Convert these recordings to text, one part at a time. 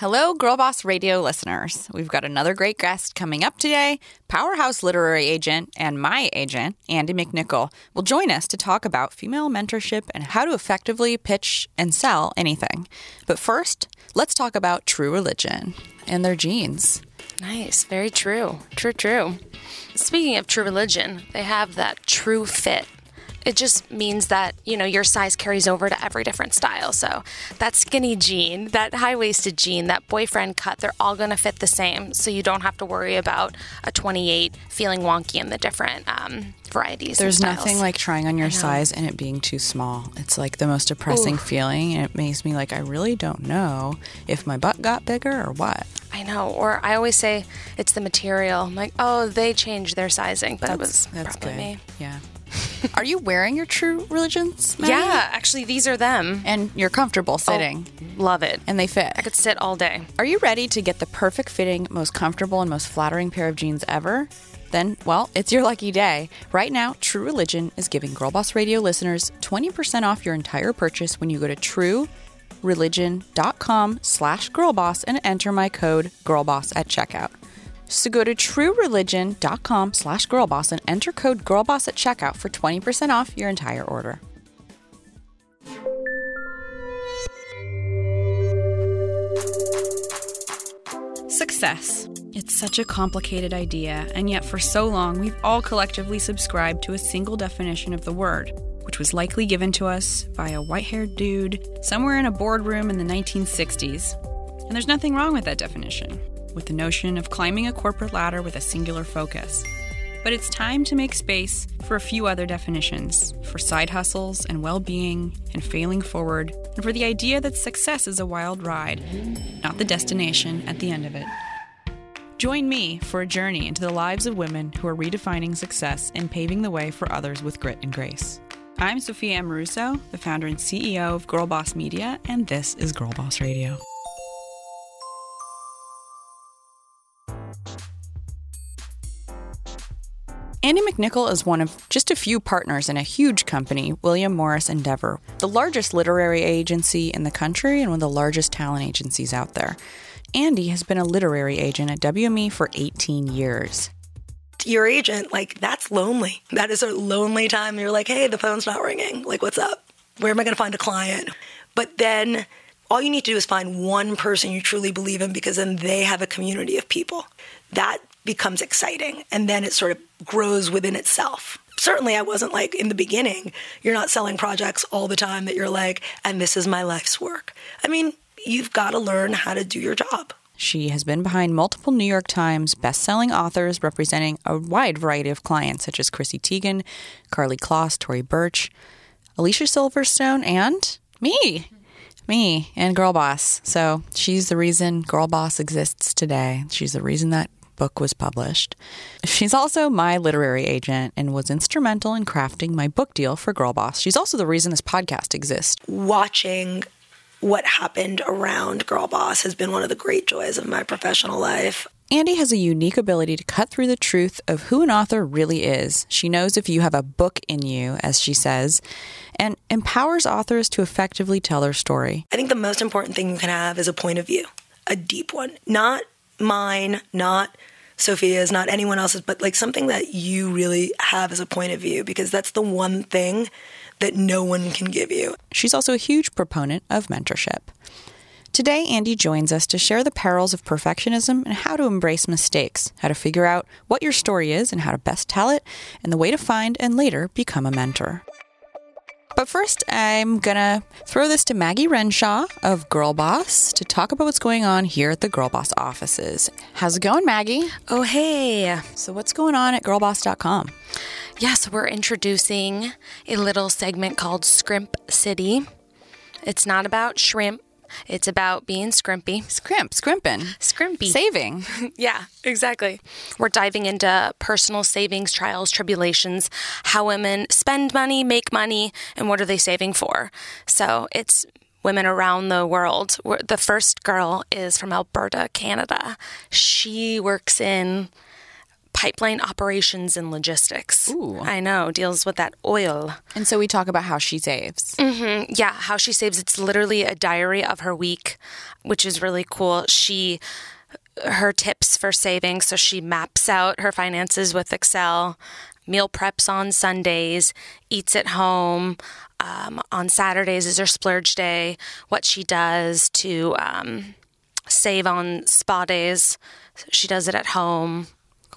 Hello, Girl Boss Radio listeners. We've got another great guest coming up today. Powerhouse literary agent and my agent, Andy McNichol, will join us to talk about female mentorship and how to effectively pitch and sell anything. But first, let's talk about true religion and their jeans. Nice. Very true. True, true. Speaking of true religion, they have that true fit it just means that you know your size carries over to every different style so that skinny jean that high-waisted jean that boyfriend cut they're all going to fit the same so you don't have to worry about a 28 feeling wonky in the different um, varieties there's nothing like trying on your size and it being too small it's like the most depressing Ooh. feeling and it makes me like i really don't know if my butt got bigger or what I know. Or I always say it's the material. I'm like, oh, they changed their sizing, but that's, it was that's probably good. me. Yeah. Are you wearing your true religions? Maddie? Yeah, actually, these are them. And you're comfortable oh, sitting. Oh, love it. And they fit. I could sit all day. Are you ready to get the perfect fitting, most comfortable, and most flattering pair of jeans ever? Then, well, it's your lucky day. Right now, True Religion is giving Girl Boss Radio listeners 20% off your entire purchase when you go to truereligion.com slash girlboss and enter my code girlboss at checkout. So go to truereligion.com slash girlboss and enter code girlboss at checkout for 20% off your entire order. Success. It's such a complicated idea, and yet for so long we've all collectively subscribed to a single definition of the word, which was likely given to us by a white haired dude somewhere in a boardroom in the 1960s. And there's nothing wrong with that definition with the notion of climbing a corporate ladder with a singular focus. But it's time to make space for a few other definitions for side hustles and well being and failing forward, and for the idea that success is a wild ride, not the destination at the end of it. Join me for a journey into the lives of women who are redefining success and paving the way for others with grit and grace. I'm Sophia Amoruso, the founder and CEO of Girl Boss Media, and this is Girl Boss Radio. Andy McNichol is one of just a few partners in a huge company, William Morris Endeavor, the largest literary agency in the country and one of the largest talent agencies out there. Andy has been a literary agent at WME for 18 years. Your agent, like, that's lonely. That is a lonely time. You're like, hey, the phone's not ringing. Like, what's up? Where am I going to find a client? But then all you need to do is find one person you truly believe in because then they have a community of people. That becomes exciting and then it sort of grows within itself. Certainly, I wasn't like in the beginning, you're not selling projects all the time that you're like, and this is my life's work. I mean, you've got to learn how to do your job. She has been behind multiple New York Times best-selling authors representing a wide variety of clients such as Chrissy Teigen, Karlie Kloss, Tory Burch, Alicia Silverstone, and me. Me and Girl Boss. So she's the reason Girl Boss exists today. She's the reason that book was published. She's also my literary agent and was instrumental in crafting my book deal for Girl Boss. She's also the reason this podcast exists. Watching what happened around Girl Boss has been one of the great joys of my professional life. Andy has a unique ability to cut through the truth of who an author really is. She knows if you have a book in you, as she says, and empowers authors to effectively tell their story. I think the most important thing you can have is a point of view, a deep one, not mine, not Sophia's, not anyone else's, but like something that you really have as a point of view because that's the one thing that no one can give you. She's also a huge proponent of mentorship. Today, Andy joins us to share the perils of perfectionism and how to embrace mistakes, how to figure out what your story is and how to best tell it, and the way to find and later become a mentor. But first, I'm gonna throw this to Maggie Renshaw of Girl Boss to talk about what's going on here at the Girl Boss offices. How's it going, Maggie? Oh, hey. So, what's going on at girlboss.com? Yes, we're introducing a little segment called Scrimp City. It's not about shrimp, it's about being scrimpy. Scrimp, scrimping. Scrimpy. Saving. yeah, exactly. We're diving into personal savings, trials, tribulations, how women spend money, make money, and what are they saving for. So it's women around the world. The first girl is from Alberta, Canada. She works in pipeline operations and logistics. Ooh. I know, deals with that oil. And so we talk about how she saves. Yeah, how she saves. It's literally a diary of her week, which is really cool. She her tips for saving. So she maps out her finances with Excel, meal preps on Sundays, eats at home. Um, on Saturdays is her splurge day. What she does to um, save on spa days. She does it at home.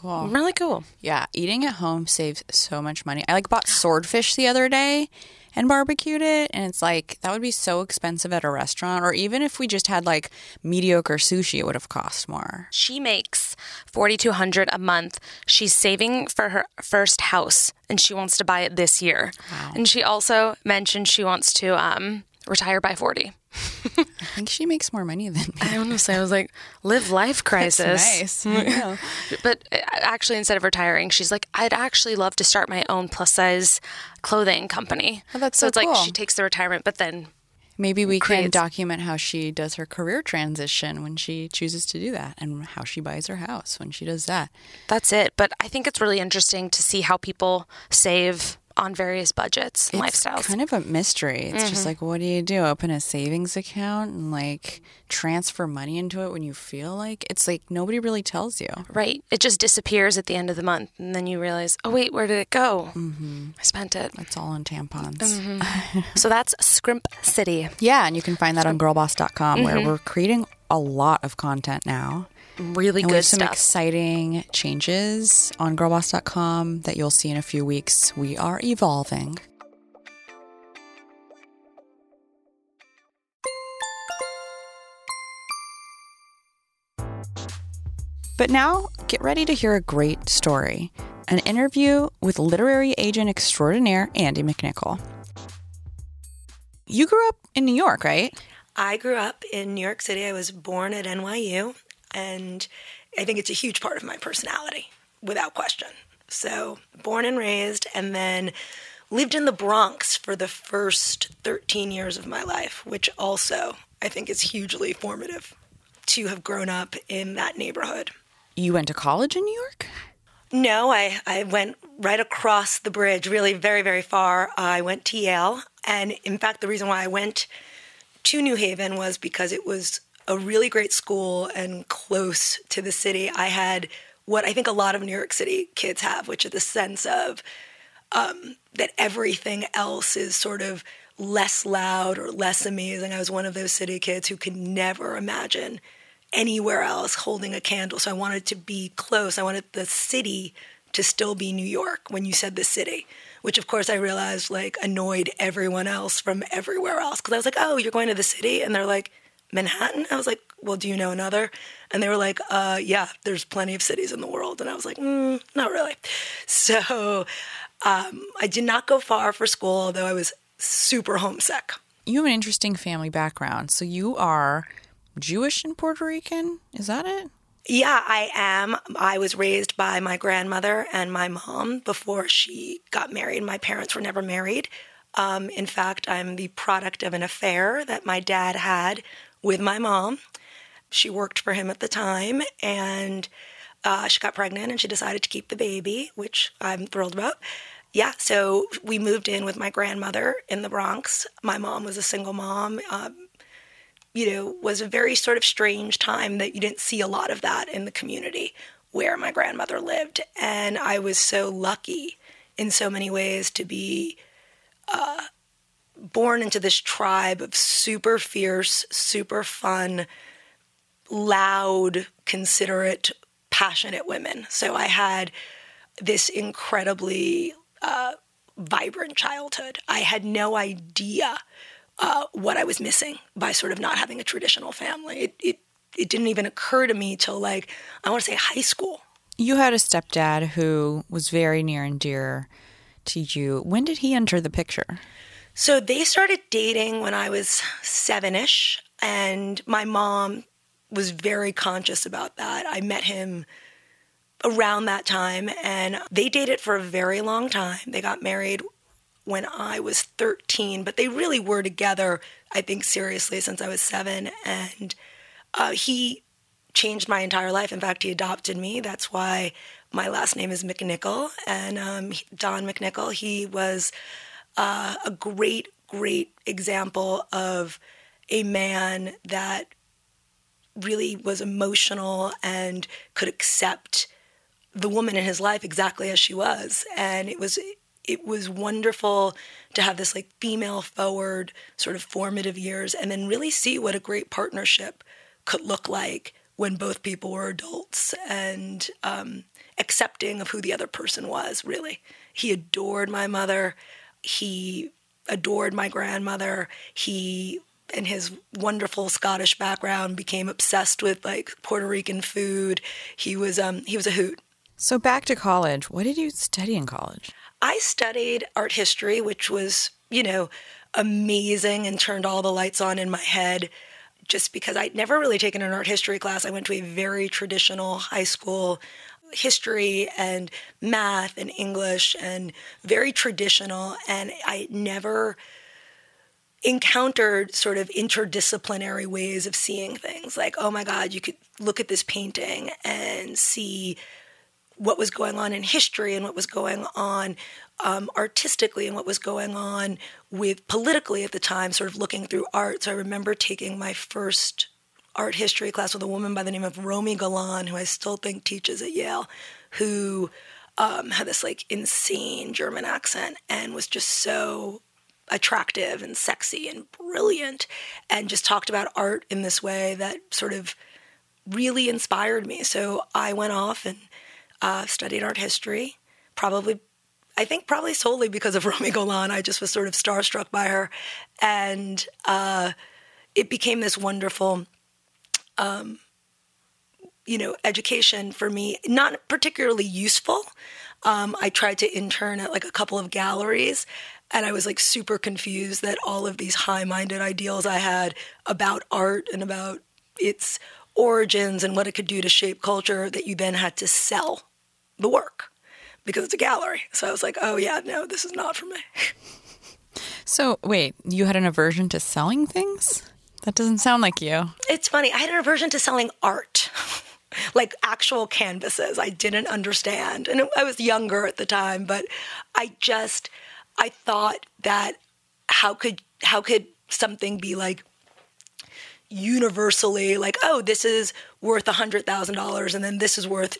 Cool. Really cool. Yeah, eating at home saves so much money. I like bought swordfish the other day and barbecued it, and it's like that would be so expensive at a restaurant, or even if we just had like mediocre sushi, it would have cost more. She makes 4200 a month. She's saving for her first house and she wants to buy it this year. And she also mentioned she wants to um, retire by 40. I think she makes more money than me. I honestly, I was like, live life crisis. nice. Yeah. But uh, actually, instead of retiring, she's like, I'd actually love to start my own plus size clothing company. Oh, that's so so it's like she takes the retirement, but then Maybe we can document how she does her career transition when she chooses to do that, and how she buys her house when she does that. that's it. But I think it's really interesting to see how people save on various budgets and lifestyles. It's lifestyles. kind of a mystery. It's just mm-hmm. like, what do you do? Open a savings account and like transfer money into it when you feel like it's like nobody really tells you. Right. It just disappears at the end of the month. And then you realize, oh, wait, where did it go? Mm-hmm. I spent it. It's all in tampons. Mm-hmm. So that's Scrimp City. Yeah, and you can find that on girlboss.com where mm-hmm. we're creating a lot of content now. Really And we good have some stuff. exciting changes on girlboss.com that you'll see in a few weeks. We are evolving. But now, get ready to hear a great story an interview with literary agent extraordinaire Andy McNichol. You grew up in New York, right? I grew up in New York City. I was born at NYU, and I think it's a huge part of my personality, without question. So, born and raised, and then lived in the Bronx for the first 13 years of my life, which also I think is hugely formative to have grown up in that neighborhood. You went to college in New York? No, I, I went right across the bridge, really very, very far. I went to Yale. And in fact, the reason why I went to New Haven was because it was a really great school and close to the city. I had what I think a lot of New York City kids have, which is the sense of um, that everything else is sort of less loud or less amazing. I was one of those city kids who could never imagine anywhere else holding a candle. So I wanted to be close. I wanted the city to still be New York when you said the city, which of course I realized like annoyed everyone else from everywhere else. Cause I was like, oh, you're going to the city? And they're like, Manhattan? I was like, well, do you know another? And they were like, uh, yeah, there's plenty of cities in the world. And I was like, mm, not really. So um, I did not go far for school, although I was super homesick. You have an interesting family background. So you are Jewish and Puerto Rican? Is that it? Yeah, I am. I was raised by my grandmother and my mom before she got married. My parents were never married. Um, in fact, I'm the product of an affair that my dad had with my mom. She worked for him at the time, and uh, she got pregnant and she decided to keep the baby, which I'm thrilled about. Yeah, so we moved in with my grandmother in the Bronx. My mom was a single mom. Um, you know, was a very sort of strange time that you didn't see a lot of that in the community where my grandmother lived. And I was so lucky in so many ways to be uh, born into this tribe of super fierce, super fun, loud, considerate, passionate women. So I had this incredibly uh, vibrant childhood. I had no idea uh, what I was missing by sort of not having a traditional family. It, it it didn't even occur to me till like I want to say high school. You had a stepdad who was very near and dear to you. When did he enter the picture? So they started dating when I was seven ish, and my mom was very conscious about that. I met him around that time, and they dated for a very long time. They got married when I was 13, but they really were together, I think, seriously since I was seven. And uh, he changed my entire life. In fact, he adopted me. That's why my last name is McNichol, and um, Don McNichol. He was uh, a great, great example of a man that really was emotional and could accept the woman in his life exactly as she was. And it was it was wonderful to have this like female forward sort of formative years and then really see what a great partnership could look like when both people were adults and um, accepting of who the other person was really. He adored my mother he adored my grandmother he and his wonderful Scottish background became obsessed with like Puerto Rican food. He was um he was a hoot. So back to college. What did you study in college? I studied art history, which was, you know, amazing and turned all the lights on in my head just because I'd never really taken an art history class. I went to a very traditional high school history and math and English and very traditional and I never encountered sort of interdisciplinary ways of seeing things. Like, oh my God, you could look at this painting and see what was going on in history and what was going on um, artistically and what was going on with politically at the time, sort of looking through art. So I remember taking my first art history class with a woman by the name of Romy Golan, who I still think teaches at Yale, who um, had this like insane German accent and was just so attractive and sexy and brilliant and just talked about art in this way that sort of really inspired me. So I went off and uh, studied art history, probably, I think, probably solely because of Romy Golan. I just was sort of starstruck by her. And uh, it became this wonderful, um, you know, education for me, not particularly useful. Um, I tried to intern at like a couple of galleries and I was like super confused that all of these high minded ideals I had about art and about its origins and what it could do to shape culture that you then had to sell the work because it's a gallery. So I was like, oh, yeah, no, this is not for me. So, wait, you had an aversion to selling things? That doesn't sound like you. It's funny. I had an aversion to selling art. like actual canvases. I didn't understand. And I was younger at the time, but I just I thought that how could how could something be like universally like oh this is worth a hundred thousand dollars and then this is worth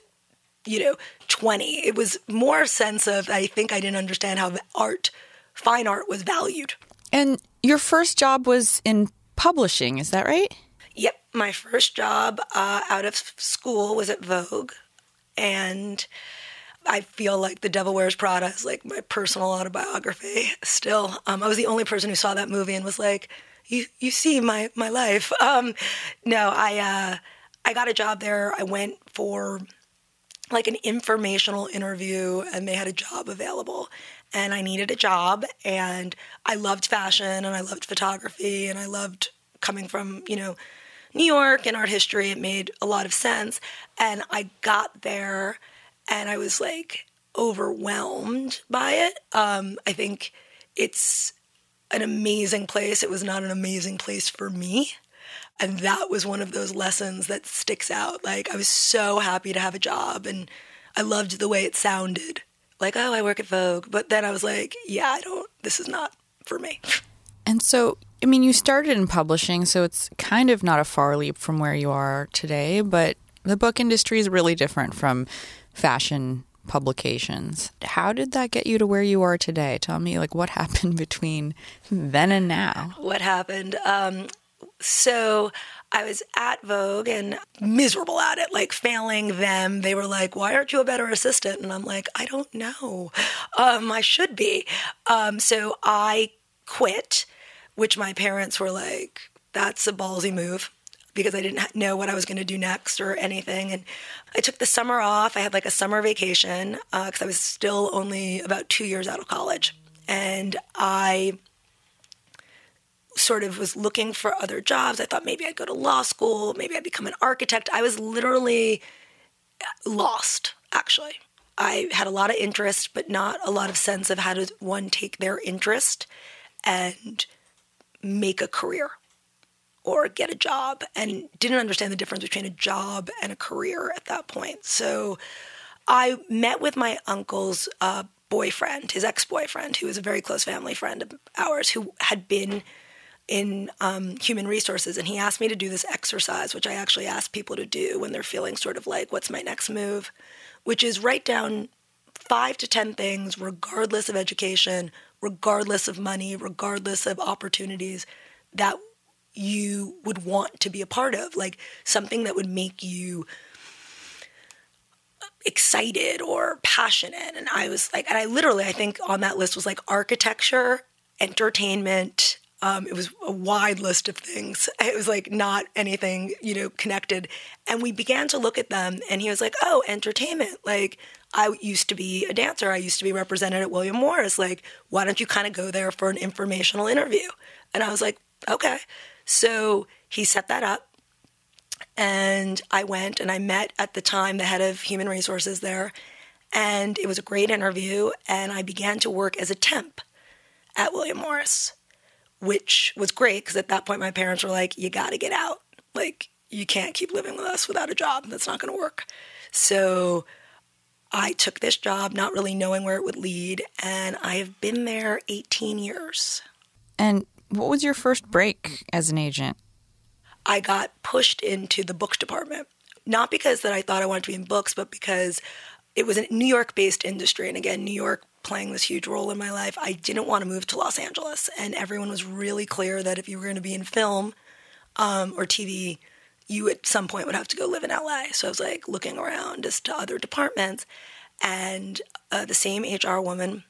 you know 20 it was more a sense of i think i didn't understand how art fine art was valued and your first job was in publishing is that right yep my first job uh, out of school was at vogue and I feel like The Devil Wears Prada is like my personal autobiography still. Um, I was the only person who saw that movie and was like, you, you see my, my life. Um, no, I, uh, I got a job there. I went for like an informational interview and they had a job available and I needed a job and I loved fashion and I loved photography and I loved coming from, you know, New York and art history. It made a lot of sense. And I got there and I was like overwhelmed by it. Um, I think it's an amazing place. It was not an amazing place for me. And that was one of those lessons that sticks out. Like, I was so happy to have a job and I loved the way it sounded. Like, oh, I work at Vogue. But then I was like, yeah, I don't, this is not for me. And so, I mean, you started in publishing, so it's kind of not a far leap from where you are today, but the book industry is really different from fashion publications. How did that get you to where you are today? Tell me, like, what happened between then and now? What happened? Um, so I was at Vogue and miserable at it, like failing them. They were like, "Why aren't you a better assistant?" And I'm like, "I don't know. Um, I should be." Um, so I quit, which my parents were like, "That's a ballsy move." because I didn't know what I was going to do next or anything. And I took the summer off. I had like a summer vacation because uh, I was still only about two years out of college. And I sort of was looking for other jobs. I thought maybe I'd go to law school, maybe I'd become an architect. I was literally lost, actually. I had a lot of interest, but not a lot of sense of how does one take their interest and make a career or get a job and didn't understand the difference between a job and a career at that point. So I met with my uncle's uh, boyfriend, his ex boyfriend, who was a very close family friend of ours, who had been in um, human resources. And he asked me to do this exercise, which I actually ask people to do when they're feeling sort of like, what's my next move? Which is write down five to 10 things, regardless of education, regardless of money, regardless of opportunities, that you would want to be a part of. Like something that would make you excited or passionate. And I was like, and I literally, I think on that list was like architecture, entertainment. Um, it was a wide list of things. It was like not anything, you know, connected. And we began to look at them, and he was like, "Oh, entertainment. Like, I used to be a dancer. I used to be represented at William Morris. Like, why don't you kind of go there for an informational interview?" And I was like, "Okay." So he set that up. And I went and I met at the time the head of human resources there. And it was a great interview. And I began to work as a temp at William Morris, which was great because at that point my parents were like, you got to get out. Like, you can't keep living with us without a job. That's not going to work. So I took this job, not really knowing where it would lead. And I have been there 18 years. And what was your first break as an agent? I got pushed into the books department. Not because that I thought I wanted to be in books, but because it was a New York based industry. And again, New York playing this huge role in my life. I didn't want to move to Los Angeles. And everyone was really clear that if you were going to be in film um, or TV, you at some point would have to go live in LA. So I was like looking around as to other departments. And uh, the same HR woman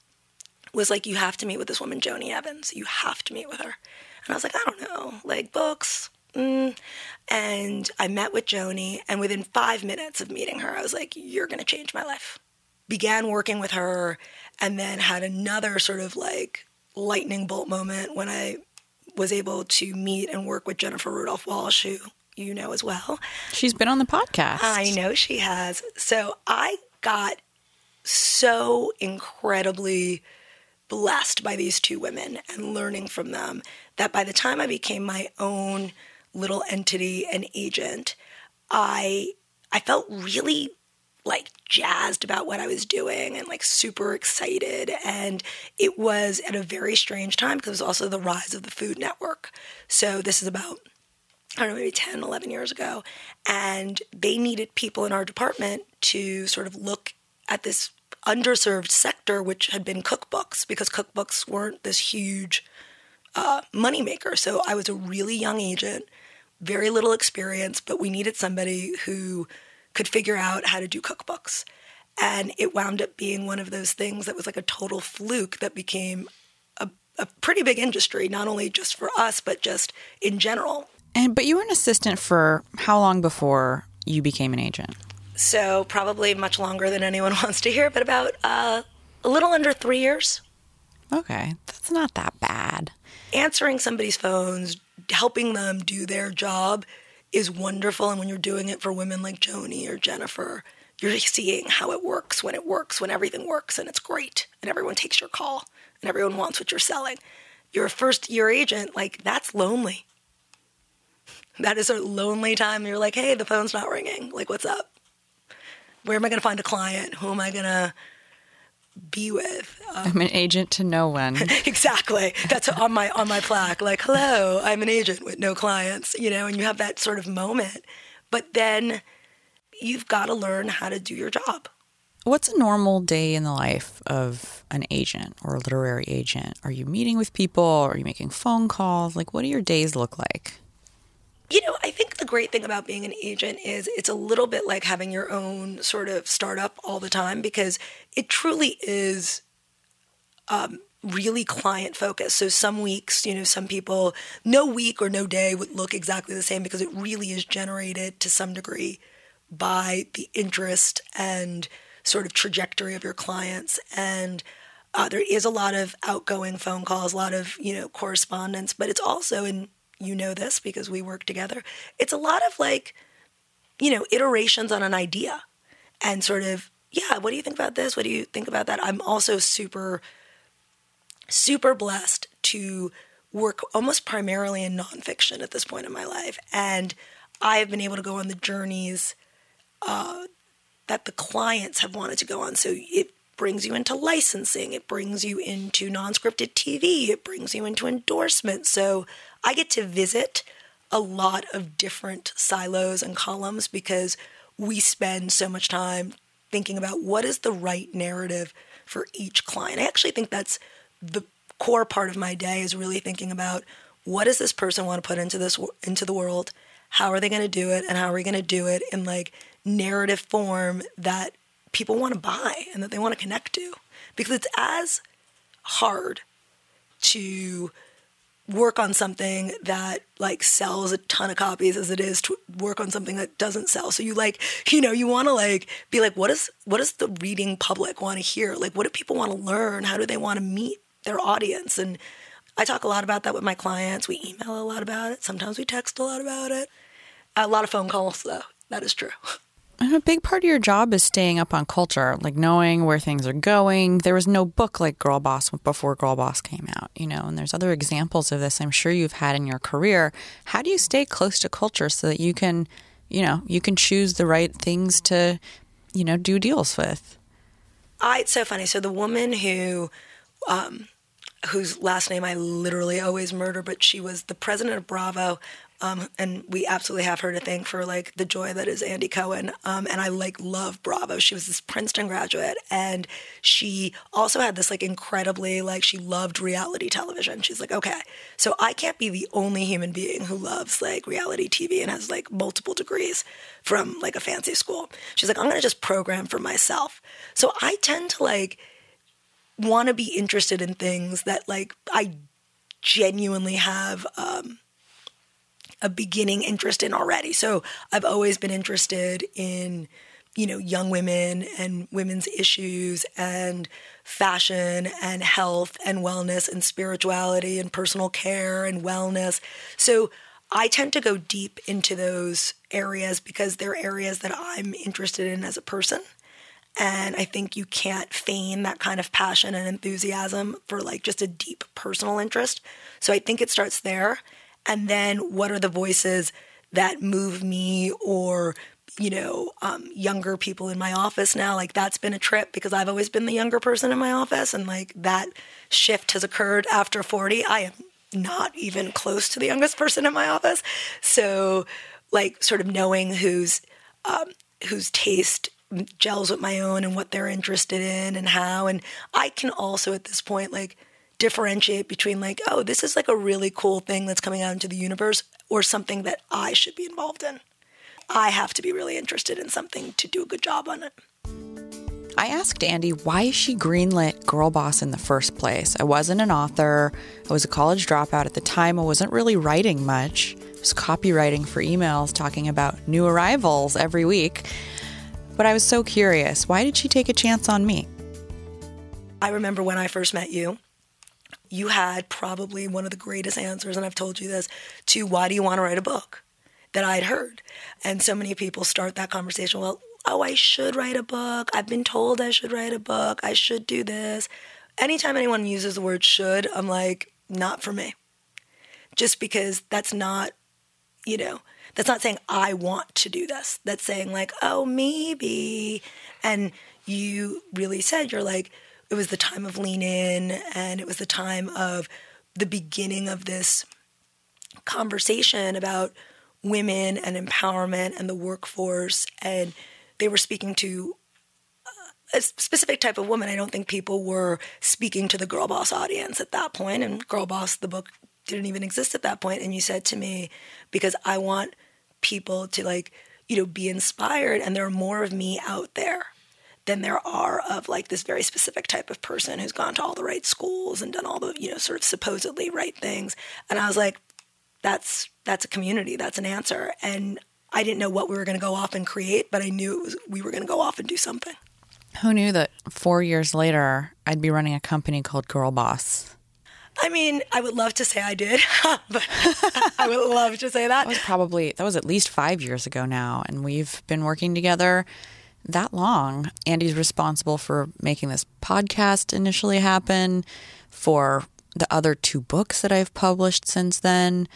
was like, You have to meet with this woman, Joni Evans. You have to meet with her. And I was like, I don't know, like books, Mm. And I met with Joni, and within five minutes of meeting her, I was like, You're going to change my life. Began working with her, and then had another sort of like lightning bolt moment when I was able to meet and work with Jennifer Rudolph Walsh, who you know as well. She's been on the podcast. I know she has. So I got so incredibly blessed by these two women and learning from them that by the time I became my own little entity and agent, I I felt really like jazzed about what I was doing and like super excited. And it was at a very strange time because it was also the rise of the Food Network. So this is about, I don't know, maybe 10, 11 years ago. And they needed people in our department to sort of look at this underserved sector, which had been cookbooks because cookbooks weren't this huge uh, moneymaker. So I was a really young agent very little experience, but we needed somebody who could figure out how to do cookbooks. And it wound up being one of those things that was like a total fluke that became a, a pretty big industry, not only just for us, but just in general. And but you were an assistant for how long before you became an agent? So probably much longer than anyone wants to hear, but about uh, a little under three years. Okay, that's not that bad. Answering somebody's phones, helping them do their job is wonderful. And when you're doing it for women like Joni or Jennifer, you're seeing how it works when it works, when everything works and it's great and everyone takes your call and everyone wants what you're selling. You're a first year agent, like that's lonely. That is a lonely time. You're like, hey, the phone's not ringing. Like, what's up? Where am I going to find a client? Who am I going to be with. Um, I'm an agent to no one. exactly. That's on my on my plaque. Like, hello, I'm an agent with no clients. You know, and you have that sort of moment, but then you've got to learn how to do your job. What's a normal day in the life of an agent or a literary agent? Are you meeting with people? Are you making phone calls? Like, what do your days look like? You know, I think the great thing about being an agent is it's a little bit like having your own sort of startup all the time because it truly is um, really client focused. So some weeks, you know, some people, no week or no day would look exactly the same because it really is generated to some degree by the interest and sort of trajectory of your clients. And uh, there is a lot of outgoing phone calls, a lot of, you know, correspondence, but it's also in you know this because we work together. It's a lot of like, you know, iterations on an idea and sort of, yeah, what do you think about this? What do you think about that? I'm also super, super blessed to work almost primarily in nonfiction at this point in my life. And I have been able to go on the journeys uh, that the clients have wanted to go on. So it brings you into licensing, it brings you into non scripted TV, it brings you into endorsements. So I get to visit a lot of different silos and columns because we spend so much time thinking about what is the right narrative for each client. I actually think that's the core part of my day is really thinking about what does this person want to put into this into the world? How are they going to do it and how are we going to do it in like narrative form that people want to buy and that they want to connect to? Because it's as hard to work on something that like sells a ton of copies as it is to work on something that doesn't sell. So you like, you know, you want to like be like, what is what does the reading public want to hear? Like, what do people want to learn? How do they want to meet their audience? And I talk a lot about that with my clients. We email a lot about it. Sometimes we text a lot about it. A lot of phone calls, though. That is true. And a big part of your job is staying up on culture, like knowing where things are going. There was no book like Girl Boss before Girl Boss came out, you know, and there's other examples of this I'm sure you've had in your career. How do you stay close to culture so that you can, you know, you can choose the right things to, you know, do deals with? I, it's so funny. So the woman who, um, whose last name I literally always murder, but she was the president of Bravo um, and we absolutely have her to thank for like the joy that is Andy Cohen. Um, and I like love Bravo. She was this Princeton graduate, and she also had this like incredibly like she loved reality television. She's like, okay, so I can't be the only human being who loves like reality TV and has like multiple degrees from like a fancy school. She's like, I'm gonna just program for myself. So I tend to like want to be interested in things that like I genuinely have. Um, a beginning interest in already. So I've always been interested in, you know, young women and women's issues and fashion and health and wellness and spirituality and personal care and wellness. So I tend to go deep into those areas because they're areas that I'm interested in as a person. And I think you can't feign that kind of passion and enthusiasm for like just a deep personal interest. So I think it starts there and then what are the voices that move me or you know um, younger people in my office now? Like that's been a trip because i've always been the younger person in my office and like that shift has occurred after 40 i am not even close to the youngest person in my office. So like sort of knowing whose um, whose taste gels with my own and what they're interested in and how. And i can also at this point like differentiate between like, oh, this is like a really cool thing that's coming out into the universe or something that I should be involved in. I have to be really interested in something to do a good job on it. I asked Andy why she greenlit Girl Boss in the first place. I wasn't an author. I was a college dropout at the time. I wasn't really writing much. I was copywriting for emails talking about new arrivals every week. But I was so curious. Why did she take a chance on me? I remember when I first met you, you had probably one of the greatest answers, and I've told you this, to why do you want to write a book that I'd heard. And so many people start that conversation, well, oh, I should write a book. I've been told I should write a book. I should do this. Anytime anyone uses the word should, I'm like, not for me. Just because that's not, you know, that's not saying I want to do this. That's saying, like, oh, maybe. And you really said, you're like, it was the time of lean in and it was the time of the beginning of this conversation about women and empowerment and the workforce. And they were speaking to uh, a specific type of woman. I don't think people were speaking to the girl boss audience at that point. And girl boss the book didn't even exist at that point. And you said to me because i want people to like you know be inspired and there are more of me out there than there are of like this very specific type of person who's gone to all the right schools and done all the you know sort of supposedly right things. And i was like that's that's a community. That's an answer. And i didn't know what we were going to go off and create but i knew it was we were going to go off and do something. Who knew that four years later i'd be running a company called girl boss? I mean, I would love to say I did, but I would love to say that. That was probably that was at least five years ago now, and we've been working together that long. Andy's responsible for making this podcast initially happen, for the other two books that I've published since then.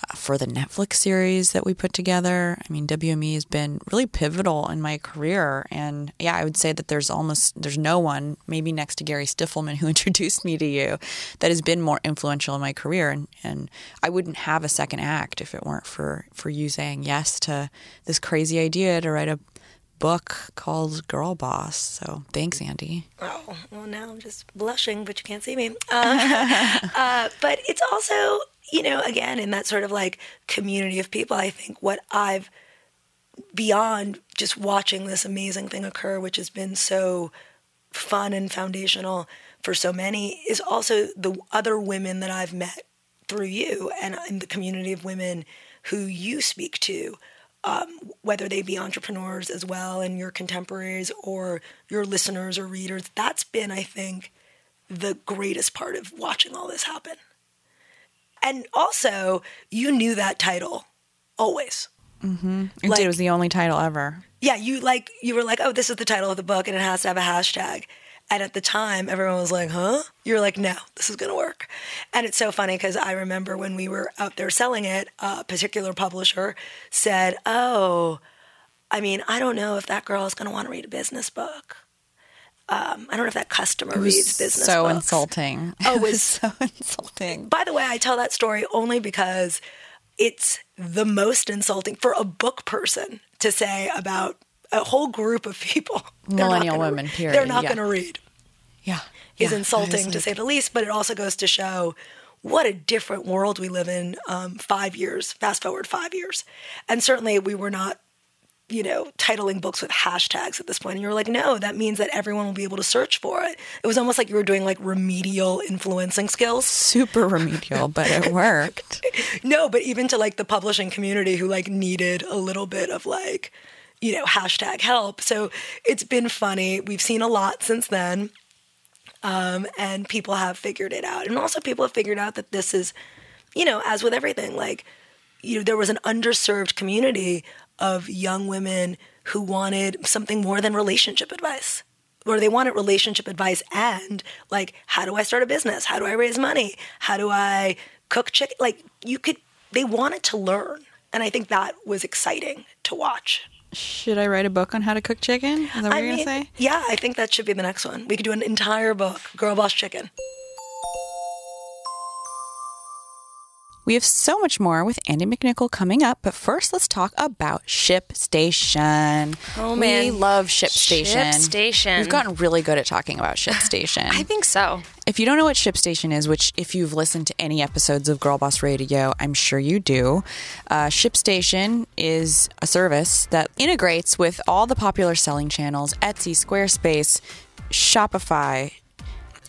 Uh, for the Netflix series that we put together. I mean, WME has been really pivotal in my career. And yeah, I would say that there's almost, there's no one, maybe next to Gary Stiffelman, who introduced me to you, that has been more influential in my career. And, and I wouldn't have a second act if it weren't for, for you saying yes to this crazy idea to write a book called Girl Boss. So thanks, Andy. Oh, well, now I'm just blushing, but you can't see me. Uh, uh, but it's also, you know, again, in that sort of like community of people, I think what I've beyond just watching this amazing thing occur, which has been so fun and foundational for so many, is also the other women that I've met through you and in the community of women who you speak to um, whether they be entrepreneurs as well and your contemporaries or your listeners or readers. That's been, I think, the greatest part of watching all this happen. And also, you knew that title always. Mm-hmm. Like, it was the only title ever. Yeah, you like you were like, oh, this is the title of the book, and it has to have a hashtag. And at the time, everyone was like, huh? You're like, no, this is going to work. And it's so funny because I remember when we were out there selling it, a particular publisher said, oh, I mean, I don't know if that girl is going to want to read a business book. Um, I don't know if that customer reads business so books. insulting. Oh, it was so insulting. By the way, I tell that story only because it's the most insulting for a book person to say about a whole group of people. Millennial women, read, period. They're not yeah. going to read. Yeah. Is yeah, insulting like... to say the least, but it also goes to show what a different world we live in um, five years, fast forward five years. And certainly we were not, you know, titling books with hashtags at this point. And you were like, no, that means that everyone will be able to search for it. It was almost like you were doing like remedial influencing skills. Super remedial, but it worked. no, but even to like the publishing community who like needed a little bit of like, you know, hashtag help. So it's been funny. We've seen a lot since then. Um, and people have figured it out. And also, people have figured out that this is, you know, as with everything, like, you know, there was an underserved community of young women who wanted something more than relationship advice. Or they wanted relationship advice and, like, how do I start a business? How do I raise money? How do I cook chicken? Like, you could, they wanted to learn. And I think that was exciting to watch. Should I write a book on how to cook chicken? Is that what I you're mean, to say? Yeah, I think that should be the next one. We could do an entire book, Girl Boss Chicken. We have so much more with Andy McNichol coming up, but first let's talk about ShipStation. Oh man, we love ShipStation. ShipStation. We've gotten really good at talking about ShipStation. I think so. If you don't know what ShipStation is, which if you've listened to any episodes of Girl Boss Radio, I'm sure you do, uh, ShipStation is a service that integrates with all the popular selling channels: Etsy, Squarespace, Shopify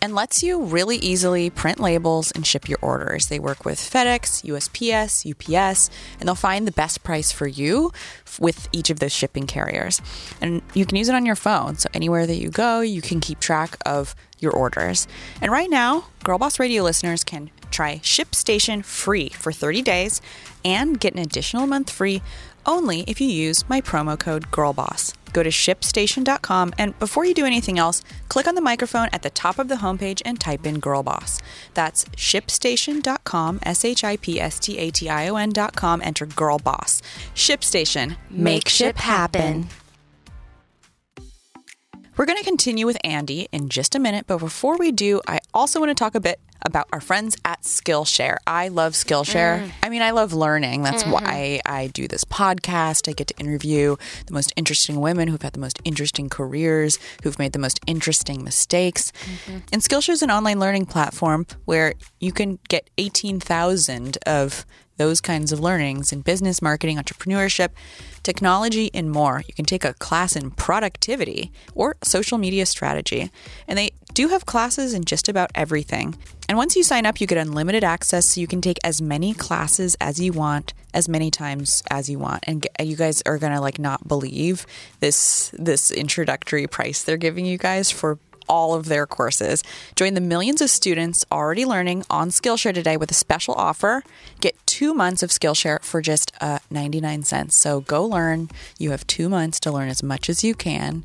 and lets you really easily print labels and ship your orders. They work with FedEx, USPS, UPS, and they'll find the best price for you with each of those shipping carriers. And you can use it on your phone. So anywhere that you go, you can keep track of your orders. And right now, Girl Boss Radio listeners can try ShipStation free for 30 days and get an additional month free only if you use my promo code GIRLBOSS. Go to shipstation.com and before you do anything else, click on the microphone at the top of the homepage and type in GIRLBOSS. That's shipstation.com, S H I P S T A T I O N.com, enter GIRLBOSS. ShipStation, make ship happen. We're going to continue with Andy in just a minute, but before we do, I also want to talk a bit about our friends at Skillshare. I love Skillshare. Mm. I mean, I love learning. That's mm-hmm. why I do this podcast. I get to interview the most interesting women who've had the most interesting careers, who've made the most interesting mistakes. Mm-hmm. And Skillshare is an online learning platform where you can get 18,000 of those kinds of learnings in business, marketing, entrepreneurship, technology, and more. You can take a class in productivity or social media strategy. And they do have classes in just about everything. And once you sign up, you get unlimited access so you can take as many classes as you want, as many times as you want. And you guys are going to like not believe this this introductory price they're giving you guys for all of their courses. Join the millions of students already learning on Skillshare today with a special offer. Get two months of Skillshare for just uh, 99 cents. So go learn. You have two months to learn as much as you can.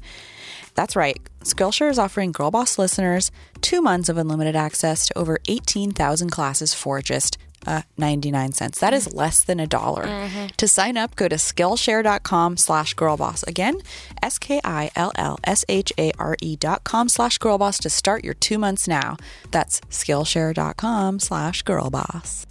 That's right. Skillshare is offering Girlboss listeners two months of unlimited access to over 18,000 classes for just uh, 99 cents. That is less than a dollar. To sign up, go to Skillshare.com slash girlboss. Again, S-K-I-L-L-S-H-A-R-E dot com slash girlboss to start your two months now. That's Skillshare.com slash girlboss.